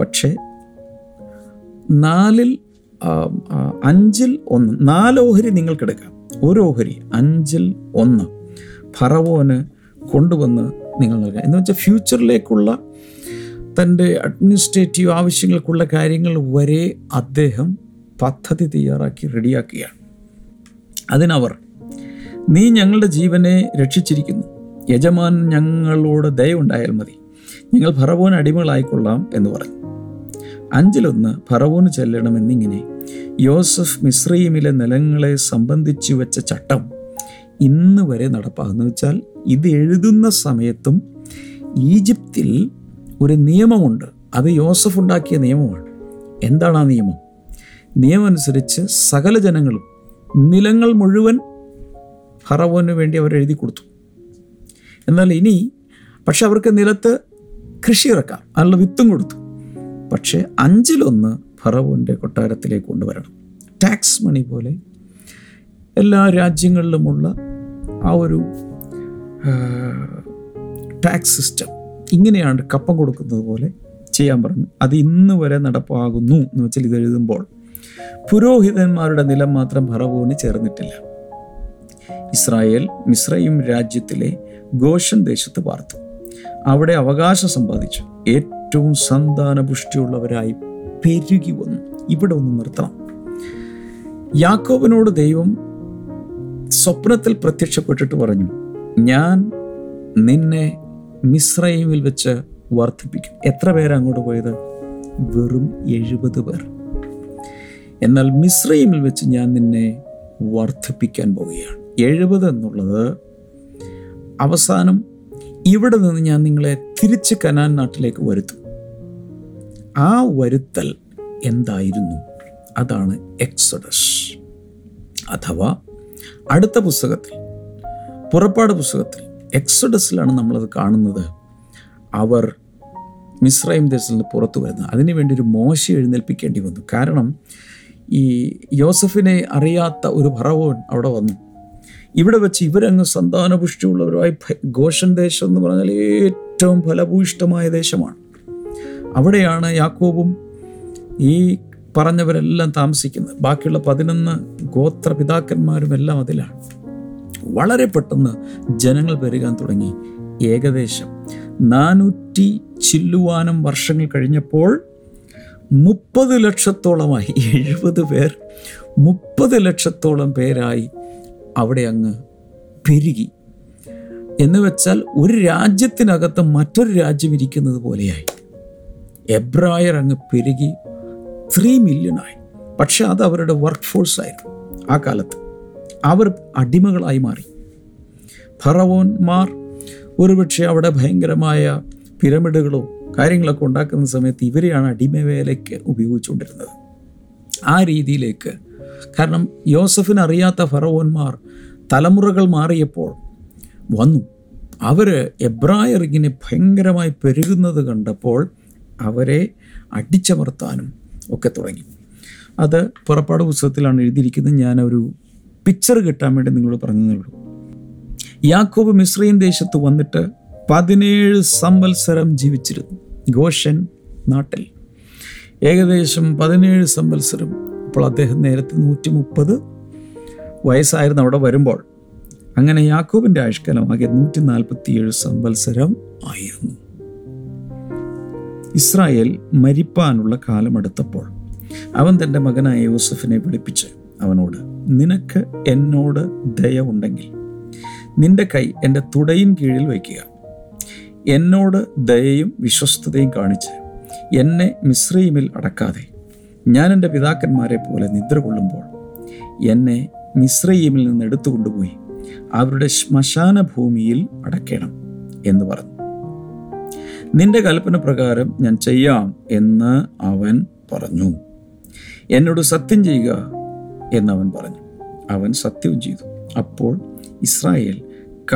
S4: പക്ഷേ നാലിൽ അഞ്ചിൽ ഒന്ന് നാലോഹരി നിങ്ങൾക്കെടുക്കാം ഒരു ഓഹരി അഞ്ചിൽ ഒന്ന് ഫറവോന് കൊണ്ടുവന്ന് നിങ്ങൾ നൽകുക എന്ന് വെച്ചാൽ ഫ്യൂച്ചറിലേക്കുള്ള തന്റെ അഡ്മിനിസ്ട്രേറ്റീവ് ആവശ്യങ്ങൾക്കുള്ള കാര്യങ്ങൾ വരെ അദ്ദേഹം പദ്ധതി തയ്യാറാക്കി റെഡിയാക്കുകയാണ്. അതിനവർ നീ ഞങ്ങളുടെ ജീവനെ രക്ഷിച്ചിരിക്കുന്നു. യജമാൻ ഞങ്ങളോട് ദയവുണ്ടായാൽ മതി. ഞങ്ങൾ ഫറവോൻ അടിമകളായിക്കൊള്ളാം എന്ന് പറഞ്ഞു. അഞ്ചിലൊന്ന് ഫറവോന് ചെല്ലണമെന്നിങ്ങനെ യോസഫ് മിശ്രീമിലെ നിലങ്ങളെ സംബന്ധിച്ചു വെച്ച ചട്ടം ഇന്ന് വരെ നടപ്പാകുന്നു വെച്ചാൽ ഇത് എഴുതുന്ന സമയത്തും ഈജിപ്തിൽ ഒരു നിയമമുണ്ട്. അത് യോസഫ് ഉണ്ടാക്കിയ നിയമമാണ്. എന്താണ് ആ നിയമം? നിയമം അനുസരിച്ച് സകല ജനങ്ങളും നിലങ്ങൾ മുഴുവൻ ഫറവോന് വേണ്ടി അവർ എഴുതി കൊടുത്തു എന്നാൽ ഇനി പക്ഷെ അവർക്ക് നിലത്ത് കൃഷി ഇറക്കാം. അതിനുള്ള വിത്തും കൊടുത്തു. പക്ഷേ അഞ്ചിലൊന്ന് ഫറവോന്റെ കൊട്ടാരത്തിലേക്ക് കൊണ്ടുവരണം. ടാക്സ് മണി പോലെ എല്ലാ രാജ്യങ്ങളിലുമുള്ള ആ ഒരു ടാക്സ് സിസ്റ്റം ഇങ്ങനെയാണ് കപ്പം കൊടുക്കുന്നത് പോലെ ചെയ്യാൻ പറഞ്ഞു. അത് ഇന്ന് വരെ നടപ്പാകുന്നു എന്ന് വെച്ചാൽ ഇത് എഴുതുമ്പോൾ പുരോഹിതന്മാരുടെ നിലം മാത്രം ഫറവോന് ചേർന്നിട്ടില്ല. ഇസ്രായേൽ മിശ്രയും രാജ്യത്തിലെ ഗോഷൻ ദേശത്ത് പാർത്തു. അവിടെ അവകാശം സമ്പാദിച്ചു. ഏറ്റവും സന്താനപുഷ്ടിയുള്ളവരായി പെരുകി വന്നു. ഇവിടെ ഒന്ന് നിർത്തണം. യാക്കോബിനോട് ദൈവം സ്വപ്നത്തിൽ പ്രത്യക്ഷപ്പെട്ടിട്ട് പറഞ്ഞു ഞാൻ നിന്നെ മിശ്രൈമിൽ വെച്ച് വർദ്ധിപ്പിക്കും. എത്ര പേരാണ് അങ്ങോട്ട് പോയത്? വെറും എഴുപത് പേർ. എന്നാൽ മിശ്രൈമിൽ വെച്ച് ഞാൻ നിന്നെ വർദ്ധിപ്പിക്കാൻ പോവുകയാണ്. എഴുപത് എന്നുള്ളത് അവസാനം ഇവിടെ നിന്ന് ഞാൻ നിങ്ങളെ തിരിച്ച് കനാൻ നാട്ടിലേക്ക് വരുത്തും. ആ വരുത്തൽ എന്തായിരുന്നു? അതാണ് എക്സഡസ്. അഥവാ അടുത്ത പുസ്തകത്തിൽ പുറപ്പാട് പുസ്തകത്തിൽ എക്സഡസിലാണ് നമ്മളത് കാണുന്നത്. അവർ മിശ്രൈം ദേശത്തിൽ നിന്ന് പുറത്തു വരുന്നത്. അതിനുവേണ്ടി ഒരു മോശ എഴുന്നേൽപ്പിക്കേണ്ടി വന്നു. കാരണം ഈ യോസഫിനെ അറിയാത്ത ഒരു ഭറവോൻ അവിടെ വന്നു. ഇവിടെ വെച്ച് ഇവരങ്ങ് സന്താനപുഷ്ടിയുള്ളവരുമായി ഘോഷൻ ദേശം എന്ന് പറഞ്ഞാൽ ഏറ്റവും ഫലഭൂയിഷ്ടമായ ദേശമാണ്. അവിടെയാണ് യാക്കോബും ഈ പറഞ്ഞവരെല്ലാം താമസിക്കുന്നത്. ബാക്കിയുള്ള പതിനൊന്ന് ഗോത്ര പിതാക്കന്മാരും എല്ലാം അതിലാണ്. വളരെ പെട്ടെന്ന് ജനങ്ങൾ പെരുകാൻ തുടങ്ങി. ഏകദേശം നാനൂറ്റി ചില്ലുവാനം വർഷങ്ങൾ കഴിഞ്ഞപ്പോൾ മുപ്പത് ലക്ഷത്തോളമായി എഴുപത് പേർ മുപ്പത് ലക്ഷത്തോളം പേരായി അവിടെ അങ്ങ് പെരുകി. എന്ന് വെച്ചാൽ ഒരു രാജ്യത്തിനകത്ത് മറ്റൊരു രാജ്യം ഇരിക്കുന്നത് പോലെയായി. എബ്രായർ അങ്ങ് പെരുകി ത്രീ മില്യണായി പക്ഷെ അത് അവരുടെ വർക്ക് ഫോഴ്സ് ആയിരുന്നു ആ കാലത്ത്. അവർ അടിമകളായി മാറി. ഫറവോന്മാർ ഒരുപക്ഷെ അവിടെ ഭയങ്കരമായ പിരമിഡുകളോ കാര്യങ്ങളൊക്കെ ഉണ്ടാക്കുന്ന സമയത്ത് ഇവരെയാണ് അടിമവേലയ്ക്ക് ഉപയോഗിച്ചുകൊണ്ടിരുന്നത്. ആ രീതിയിലേക്ക് കാരണം യോസഫിന് അറിയാത്ത ഫറവോന്മാർ തലമുറകൾ മാറിയപ്പോൾ വന്നു. അവർ എബ്രായർ ഇങ്ങനെ ഭയങ്കരമായി പെരുകുന്നത് കണ്ടപ്പോൾ അവരെ അടിച്ചമർത്താനും ഒക്കെ തുടങ്ങി. അത് പുറപ്പാട് പുസ്തകത്തിലാണ് എഴുതിയിരിക്കുന്നത്. ഞാനൊരു പിക്ചർ കിട്ടാൻ വേണ്ടി നിങ്ങളോട് പറഞ്ഞതേ ഉള്ളൂ. യാക്കോബ് മിശ്രീൻ ദേശത്ത് വന്നിട്ട് പതിനേഴ് സംവത്സരം ജീവിച്ചിരുന്നു. ഗോഷൻ നാട്ടിൽ. ഏകദേശം പതിനേഴ് സംവത്സരം. അപ്പോൾ അദ്ദേഹം നേരത്തെ നൂറ്റി മുപ്പത് വയസ്സായിരുന്നു അവിടെ വരുമ്പോൾ അങ്ങനെ യാക്കോബിന്റെ ആയുഷ്കാലമാകെ നൂറ്റി നാൽപ്പത്തിയേഴ് സംവത്സരം ആയിരുന്നു. ഇസ്രായേൽ മരിപ്പാനുള്ള കാലമെടുത്തപ്പോൾ അവൻ തന്റെ മകനായ യൂസഫിനെ വിളിപ്പിച്ച് അവനോട് നിനക്ക് എന്നോട് ദയ ഉണ്ടെങ്കിൽ നിന്റെ കൈ എന്റെ തുടയിൻ കീഴിൽ വയ്ക്കുക. എന്നോട് ദയയും വിശ്വസ്തതയും കാണിച്ച് എന്നെ മിശ്രീമിൽ അടക്കാതെ ഞാൻ എന്റെ പിതാക്കന്മാരെ പോലെ നിദ്ര കൊള്ളുമ്പോൾ എന്നെ മിശ്രയീമിൽ നിന്ന് എടുത്തുകൊണ്ടുപോയി. അവരുടെ ശ്മശാന ഭൂമിയിൽ അടക്കണം എന്ന് പറഞ്ഞു. നിന്റെ കൽപ്പന പ്രകാരം ഞാൻ ചെയ്യാം എന്ന് അവൻ പറഞ്ഞു. എന്നോട് സത്യം ചെയ്യുക എന്ന് അവൻ പറഞ്ഞു. അവൻ സത്യവും ചെയ്തു. അപ്പോൾ ഇസ്രായേൽ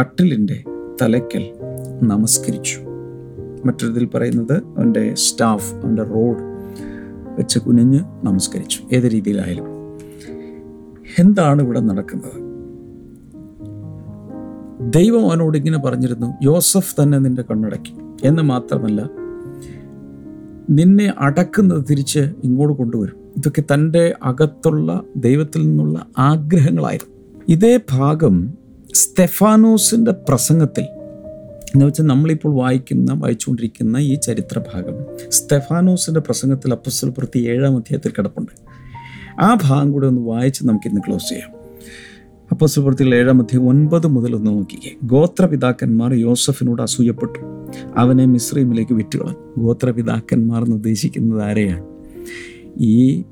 S4: കട്ടിലിന്റെ തലയ്ക്കൽ നമസ്കരിച്ചു. മറ്റൊരിതിൽ പറയുന്നത് അവന്റെ സ്റ്റാഫ് അവന്റെ റോഡ് വെച്ച് കുനിഞ്ഞ് നമസ്കരിച്ചു. ഏത് രീതിയിലായാലും. എന്താണ് ഇവിടെ നടക്കുന്നത്? ദൈവം അവനോട് ഇങ്ങനെ പറഞ്ഞിരുന്നു യോസഫ് തന്നെ നിന്റെ കണ്ണടക്കി എന്ന് മാത്രമല്ല നിന്നെ അടക്കുന്നത് തിരിച്ച് ഇങ്ങോട്ട് കൊണ്ടുവരും. ഇതൊക്കെ തന്റെ അകത്തുള്ള ദൈവത്തിൽ നിന്നുള്ള ആഗ്രഹങ്ങളായിരുന്നു. ഇതേ ഭാഗം സ്റ്റെഫാനോസിന്റെ പ്രസംഗത്തിൽ എന്ന് വെച്ചാൽ നമ്മളിപ്പോൾ വായിക്കുന്ന വായിച്ചുകൊണ്ടിരിക്കുന്ന ഈ ചരിത്ര ഭാഗം സ്റ്റെഫാനോസിന്റെ പ്രസംഗത്തിൽ അപ്പസ്വൽ പ്രതി ഏഴാം അധ്യായത്തിൽ കിടപ്പുണ്ട്. ആ ഭാഗം കൂടെ ഒന്ന് വായിച്ച് നമുക്കിന്ന് ക്ലോസ് ചെയ്യാം. അപ്പോൾ സുഹൃത്തിൽ ഏഴാം മധ്യം ഒൻപത് മുതൽ ഒന്ന് നോക്കിക്കേ. ഗോത്രപിതാക്കന്മാർ യോസഫിനോട് അസൂയപ്പെട്ടു. അവനെ മിശ്രീമിലേക്ക് വിറ്റുകളഞ്ഞു. ഗോത്രപിതാക്കന്മാർ എന്ന് ഉദ്ദേശിക്കുന്നത് ആരെയാണ്? ഈ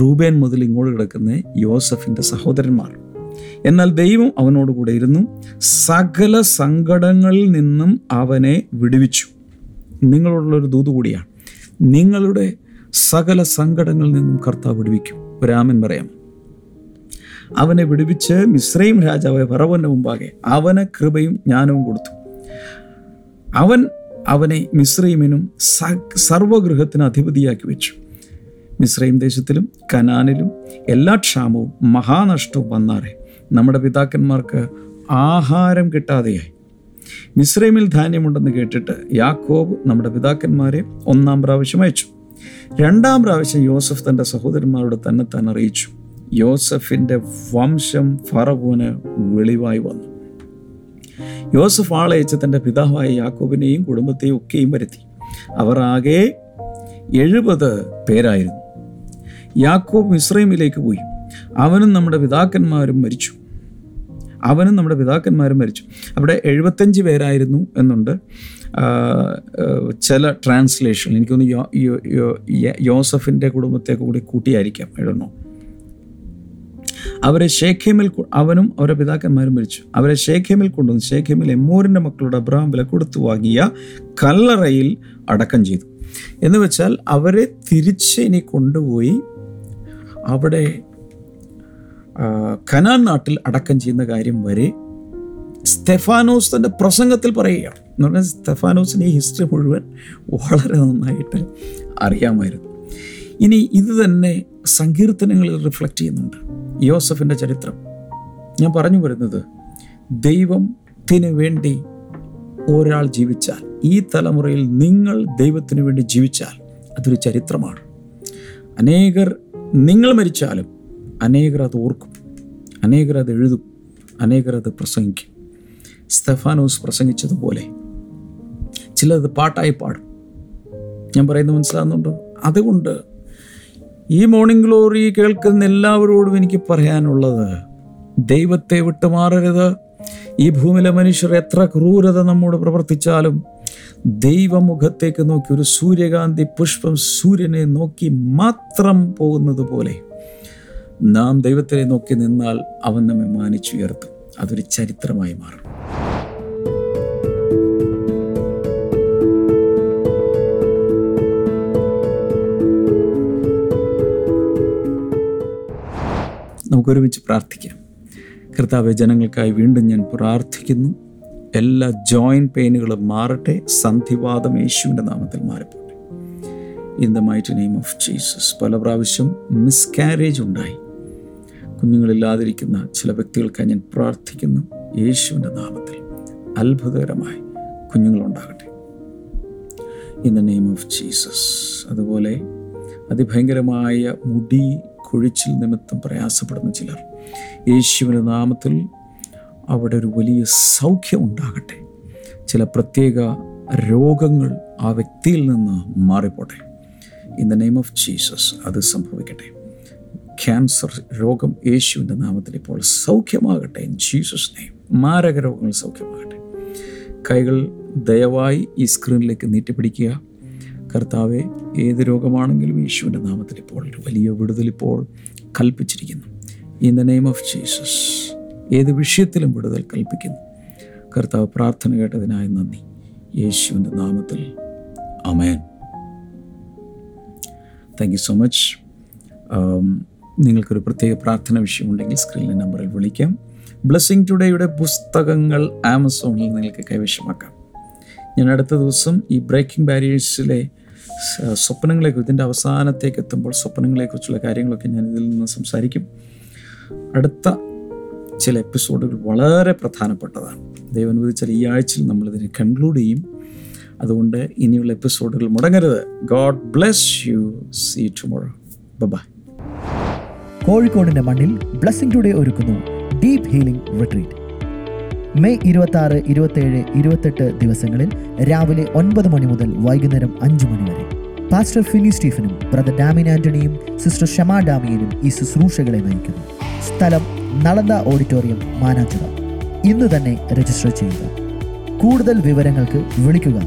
S4: റൂബേൻ മുതൽ ഇങ്ങോട്ട് കിടക്കുന്ന യോസഫിന്റെ സഹോദരന്മാർ. എന്നാൽ ദൈവം അവനോട് കൂടെ ഇരുന്നു. സകല സങ്കടങ്ങളിൽ നിന്നും അവനെ വിടുവിച്ചു. നിങ്ങളോടുള്ളൊരു ദൂത് കൂടിയാണ്. നിങ്ങളുടെ സകല സങ്കടങ്ങളിൽ നിന്നും കർത്താവ് വിടുവിക്കും. രാമൻ പറയാം അവനെ വിടുവിച്ച് മിശ്രയും രാജാവായ ഫറവന്റെ മുമ്പാകെ അവന് കൃപയും ജ്ഞാനവും കൊടുത്തു. അവൻ അവനെ മിശ്രൈമിനും സർവഗൃഹത്തിന് അധിപതിയാക്കി വെച്ചു. മിശ്രൈം ദേശത്തിലും കനാനിലും എല്ലാ ക്ഷാമവും മഹാനഷ്ടവും വന്നാറെ. നമ്മുടെ പിതാക്കന്മാർക്ക് ആഹാരം കിട്ടാതെയായി. മിശ്രൈമിൽ ധാന്യമുണ്ടെന്ന് കേട്ടിട്ട് യാക്കോബ് നമ്മുടെ പിതാക്കന്മാരെ ഒന്നാം പ്രാവശ്യം അയച്ചു. രണ്ടാം പ്രാവശ്യം യോസഫ് തന്റെ സഹോദരന്മാരോട് തന്നെ താൻ അറിയിച്ചു. യോസഫിന്റെ വംശം ഫറവോന് വെളിവായി വന്നു. യോസഫ് ആളയച്ച് തന്റെ പിതാവായ യാക്കോബിനെയും കുടുംബത്തെയും ഒക്കെയും വരുത്തി. അവർ ആകെ എഴുപത് പേരായിരുന്നു. യാക്കോബ് മിശ്രൈമിലേക്ക് പോയി. അവനും നമ്മുടെ പിതാക്കന്മാരും മരിച്ചു. അവനും നമ്മുടെ പിതാക്കന്മാരും മരിച്ചു. അവിടെ എഴുപത്തഞ്ച് പേരായിരുന്നു എന്നുണ്ട്. ചില ട്രാൻസ്ലേഷൻ എനിക്കൊന്ന് യോസഫിന്റെ കുടുംബത്തെ കൂടി കൂട്ടിയായിരിക്കാം. എഴുതണോ അവരെ ഷേഖേമിൽ അവനും അവരുടെ പിതാക്കന്മാരും മരിച്ചു. അവരെ ഷേഖേമിൽ കൊണ്ടുവന്ന് ഷേഖേമിൽ എമ്മൂരിന്റെ മക്കളുടെ അബ്രഹാം വില കൊടുത്തു വാങ്ങിയ കല്ലറയിൽ അടക്കം ചെയ്തു. എന്ന് വെച്ചാൽ അവരെ തിരിച്ച് ഇനി കൊണ്ടുപോയി അവിടെ കനാൻ നാട്ടിൽ അടക്കം ചെയ്യുന്ന കാര്യം വരെ സ്റ്റെഫാനോസ് തന്റെ പ്രസംഗത്തിൽ പറയുകയാണ്. എന്ന് പറഞ്ഞാൽ സ്റ്റെഫാനോസിന് ഈ ഹിസ്റ്ററി മുഴുവൻ വളരെ നന്നായിട്ട് അറിയാമായിരുന്നു. ഇനി ഇത് തന്നെ സങ്കീർത്തനങ്ങളിൽ റിഫ്ലക്റ്റ് ചെയ്യുന്നുണ്ട്. യോസഫിന്റെ ചരിത്രം. ഞാൻ പറഞ്ഞു വരുന്നത് ദൈവത്തിന് വേണ്ടി ഒരാൾ ജീവിച്ചാൽ ഈ തലമുറയിൽ നിങ്ങൾ ദൈവത്തിന് വേണ്ടി ജീവിച്ചാൽ അതൊരു ചരിത്രമാണ്. അനേകർ നിങ്ങൾ മരിച്ചാലും അനേകർ അത് ഓർക്കും. അനേകർ അത് എഴുതും. അനേകർ അത് പ്രസംഗിക്കും. സ്തെഫാനോസ് പ്രസംഗിച്ചതുപോലെ. ചിലത് പാട്ടായി പാടും. ഞാൻ പറയുന്നത് മനസ്സിലാകുന്നുണ്ടോ അതുകൊണ്ട് ഈ മോർണിംഗ് ഗ്ലോറി കേൾക്കുന്ന എല്ലാവരോടും എനിക്ക് പറയാനുള്ളത് ദൈവത്തെ വിട്ടുമാറരുത് ഈ ഭൂമിയിലെ മനുഷ്യർ എത്ര ക്രൂരത നമ്മോട് പ്രവർത്തിച്ചാലും ദൈവമുഖത്തേക്ക് നോക്കി ഒരു സൂര്യകാന്തി പുഷ്പം സൂര്യനെ നോക്കി മാത്രം പോകുന്നത് പോലെ നാം ദൈവത്തെ നോക്കി നിന്നാൽ അവൻ നമ്മെ മാനിച്ചുയർത്തും. അതൊരു ചരിത്രമായി മാറും. നമുക്കൊരുമിച്ച് പ്രാർത്ഥിക്കാം. കർത്താവ് ജനങ്ങൾക്കായി വീണ്ടും ഞാൻ പ്രാർത്ഥിക്കുന്നു. എല്ലാ ജോയിന്റ് പെയിനുകളും മാറട്ടെ. സന്ധിവാദം യേശുവിന്റെ നാമത്തിൽ മാറിപ്പോട്ടെ. In the mighty name of Jesus പല പ്രാവശ്യം മിസ്കാരേജ് ഉണ്ടായി. കുഞ്ഞുങ്ങളില്ലാതിരിക്കുന്ന ചില വ്യക്തികൾക്കായി ഞാൻ പ്രാർത്ഥിക്കുന്നു യേശുവിന്റെ നാമത്തിൽ. അത്ഭുതകരമായി കുഞ്ഞുങ്ങളുണ്ടാകട്ടെ. In the name of Jesus അതുപോലെ അതിഭയങ്കരമായ മുടി കൊഴിച്ചിൽ നിമിത്തം പ്രയാസപ്പെടുന്ന ചിലർ യേശുവിന്റെ നാമത്തിൽ അവിടെ ഒരു വലിയ സൗഖ്യം ഉണ്ടാകട്ടെ. ചില പ്രത്യേക രോഗങ്ങൾ ആ വ്യക്തിയിൽ നിന്ന് മാറിപ്പോട്ടെ. In the name of Jesus അത് സംഭവിക്കട്ടെ. ക്യാൻസർ രോഗം യേശുവിന്റെ നാമത്തിൽ ഇപ്പോൾ സൗഖ്യമാകട്ടെ. ജീസസ് നെയ്മ് മാരക രോഗങ്ങൾ സൗഖ്യമാകട്ടെ. കൈകൾ ദയവായി ഈ സ്ക്രീനിലേക്ക് നീട്ടിപ്പിടിക്കുക. കർത്താവെ ഏത് രോഗമാണെങ്കിലും യേശുവിന്റെ നാമത്തിൽ ഇപ്പോൾ വലിയ വിടുതൽ ഇപ്പോൾ കൽപ്പിച്ചിരിക്കുന്നു. In the name of Jesus ഏത് വിഷയത്തിലും വിടുതൽ കൽപ്പിക്കുന്നു. കർത്താവ് പ്രാർത്ഥന കേട്ടതിനായി നന്ദി. യേശുവിന്റെ നാമത്തിൽ. അമേൻ താങ്ക് യു സോ മച്ച് നിങ്ങൾക്കൊരു പ്രത്യേക പ്രാർത്ഥന വിഷയമുണ്ടെങ്കിൽ സ്ക്രീനിലെ നമ്പറിൽ വിളിക്കാം. ബ്ലെസ്സിങ് ടുഡേയുടെ പുസ്തകങ്ങൾ ആമസോണിൽ നിങ്ങൾക്ക് കൈവശമാക്കാം. ഞാൻ അടുത്ത ദിവസം ഈ ബ്രേക്കിംഗ് ബാരിയേഴ്സിലെ സ്വപ്നങ്ങളെക്കുറിച്ച് ഇതിന്റെ അവസാനത്തേക്ക് എത്തുമ്പോൾ സ്വപ്നങ്ങളെക്കുറിച്ചുള്ള കാര്യങ്ങളൊക്കെ ഞാൻ ഇതിൽ നിന്ന് സംസാരിക്കും. അടുത്ത ചില എപ്പിസോഡുകൾ വളരെ പ്രധാനപ്പെട്ടതാണ്. ദൈവം അനുവദിച്ചാൽ ഈ ആഴ്ചയിൽ നമ്മളിതിനെ കൺക്ലൂഡ് ചെയ്യും. അതുകൊണ്ട് ഇനിയുള്ള എപ്പിസോഡുകൾ മുടങ്ങരുത്. God bless you see tomorrow bye
S2: കോഴിക്കോടിന്റെ മണ്ണിൽ ബ്ലസ്സിംഗ് ടുഡേ ഒരുക്കുന്നു ഡീപ് ഹീലിംഗ് റിട്രീറ്റ് മെയ് ഇരുപത്തി ആറ് ഇരുപത്തേഴ് ഇരുപത്തെട്ട് ദിവസങ്ങളിൽ രാവിലെ ഒൻപത് മണി മുതൽ വൈകുന്നേരം അഞ്ച് മണി വരെ. പാസ്റ്റർ ഫിനി സ്റ്റീഫനും ബ്രദർ ഡാമിൻ ആന്റണിയും സിസ്റ്റർ ഷമ ഡാമിയനും ഈ ശുശ്രൂഷകളെ നയിക്കുന്നു. സ്ഥലം നളന്ദ ഓഡിറ്റോറിയം മാനാഞ്ചിറ. ഇന്ന് തന്നെ രജിസ്റ്റർ ചെയ്യുക. കൂടുതൽ വിവരങ്ങൾക്ക് വിളിക്കുക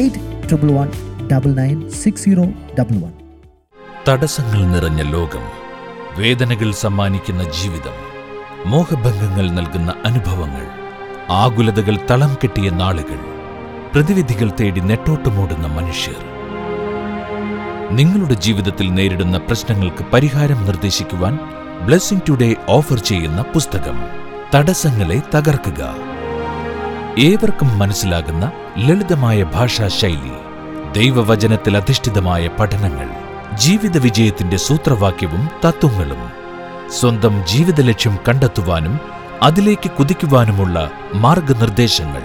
S2: eight triple one double nine six zero double one.
S3: തടസ്സങ്ങൾ നിറഞ്ഞ ലോകം വേദനകൾ സമ്മാനിക്കുന്ന ജീവിതം മോഹഭംഗങ്ങൾ നൽകുന്ന അനുഭവങ്ങൾ ആകുലതകൾ തളം കെട്ടിയ നാളുകൾ പ്രതിവിധികൾ തേടി നെട്ടോട്ടമോടുന്ന മനുഷ്യർ. നിങ്ങളുടെ ജീവിതത്തിൽ നേരിടുന്ന പ്രശ്നങ്ങൾക്ക് പരിഹാരം നിർദ്ദേശിക്കുവാൻ ബ്ലെസ്സിംഗ് ടുഡേ ഓഫർ ചെയ്യുന്ന പുസ്തകം തടസ്സങ്ങളെ തകർക്കുക. ഏവർക്കും മനസ്സിലാകുന്ന ലളിതമായ ഭാഷാശൈലി ദൈവവചനത്തിൽ അധിഷ്ഠിതമായ പഠനങ്ങൾ. ജീവിത വിജയത്തിന്റെ സൂത്രവാക്യവും തത്വങ്ങളും. സ്വന്തം ജീവിത ലക്ഷ്യം കണ്ടെത്തുവാനും അതിലേക്ക് കുതിക്കുവാനുമുള്ള മാർഗനിർദ്ദേശങ്ങൾ.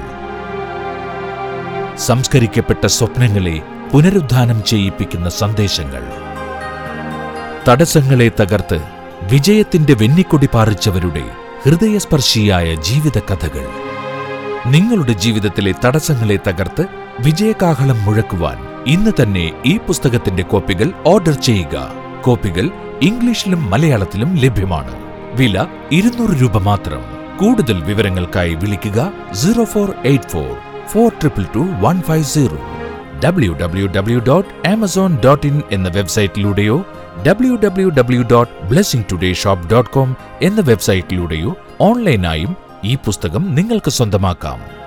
S3: സംസ്കരിക്കപ്പെട്ട സ്വപ്നങ്ങളെ പുനരുദ്ധാനം ചെയ്യിപ്പിക്കുന്ന സന്ദേശങ്ങൾ. തടസ്സങ്ങളെ തകർത്ത് വിജയത്തിന്റെ വെന്നിക്കൊടി പാറിച്ചവരുടെ ഹൃദയസ്പർശിയായ ജീവിത കഥകൾ നിങ്ങളുടെ ജീവിതത്തിലെ തടസ്സങ്ങളെ തകർത്ത് വിജയകാഹളം മുഴക്കുവാൻ ഇന്ന് തന്നെ ഈ പുസ്തകത്തിന്റെ കോപ്പികൾ ഓർഡർ ചെയ്യുക. കോപ്പികൾ ഇംഗ്ലീഷിലും മലയാളത്തിലും ലഭ്യമാണ്. വില ഇരുന്നൂറ് രൂപ മാത്രം. കൂടുതൽ വിവരങ്ങൾക്കായി വിളിക്കുക zero four eight four four triple two one five zero. W W W dot Amazon dot in എന്ന വെബ്സൈറ്റിലൂടെയോ W W W dot blessing today shop dot com എന്ന വെബ്സൈറ്റിലൂടെയോ ഓൺലൈനായും ഈ പുസ്തകം നിങ്ങൾക്ക് സ്വന്തമാക്കാം.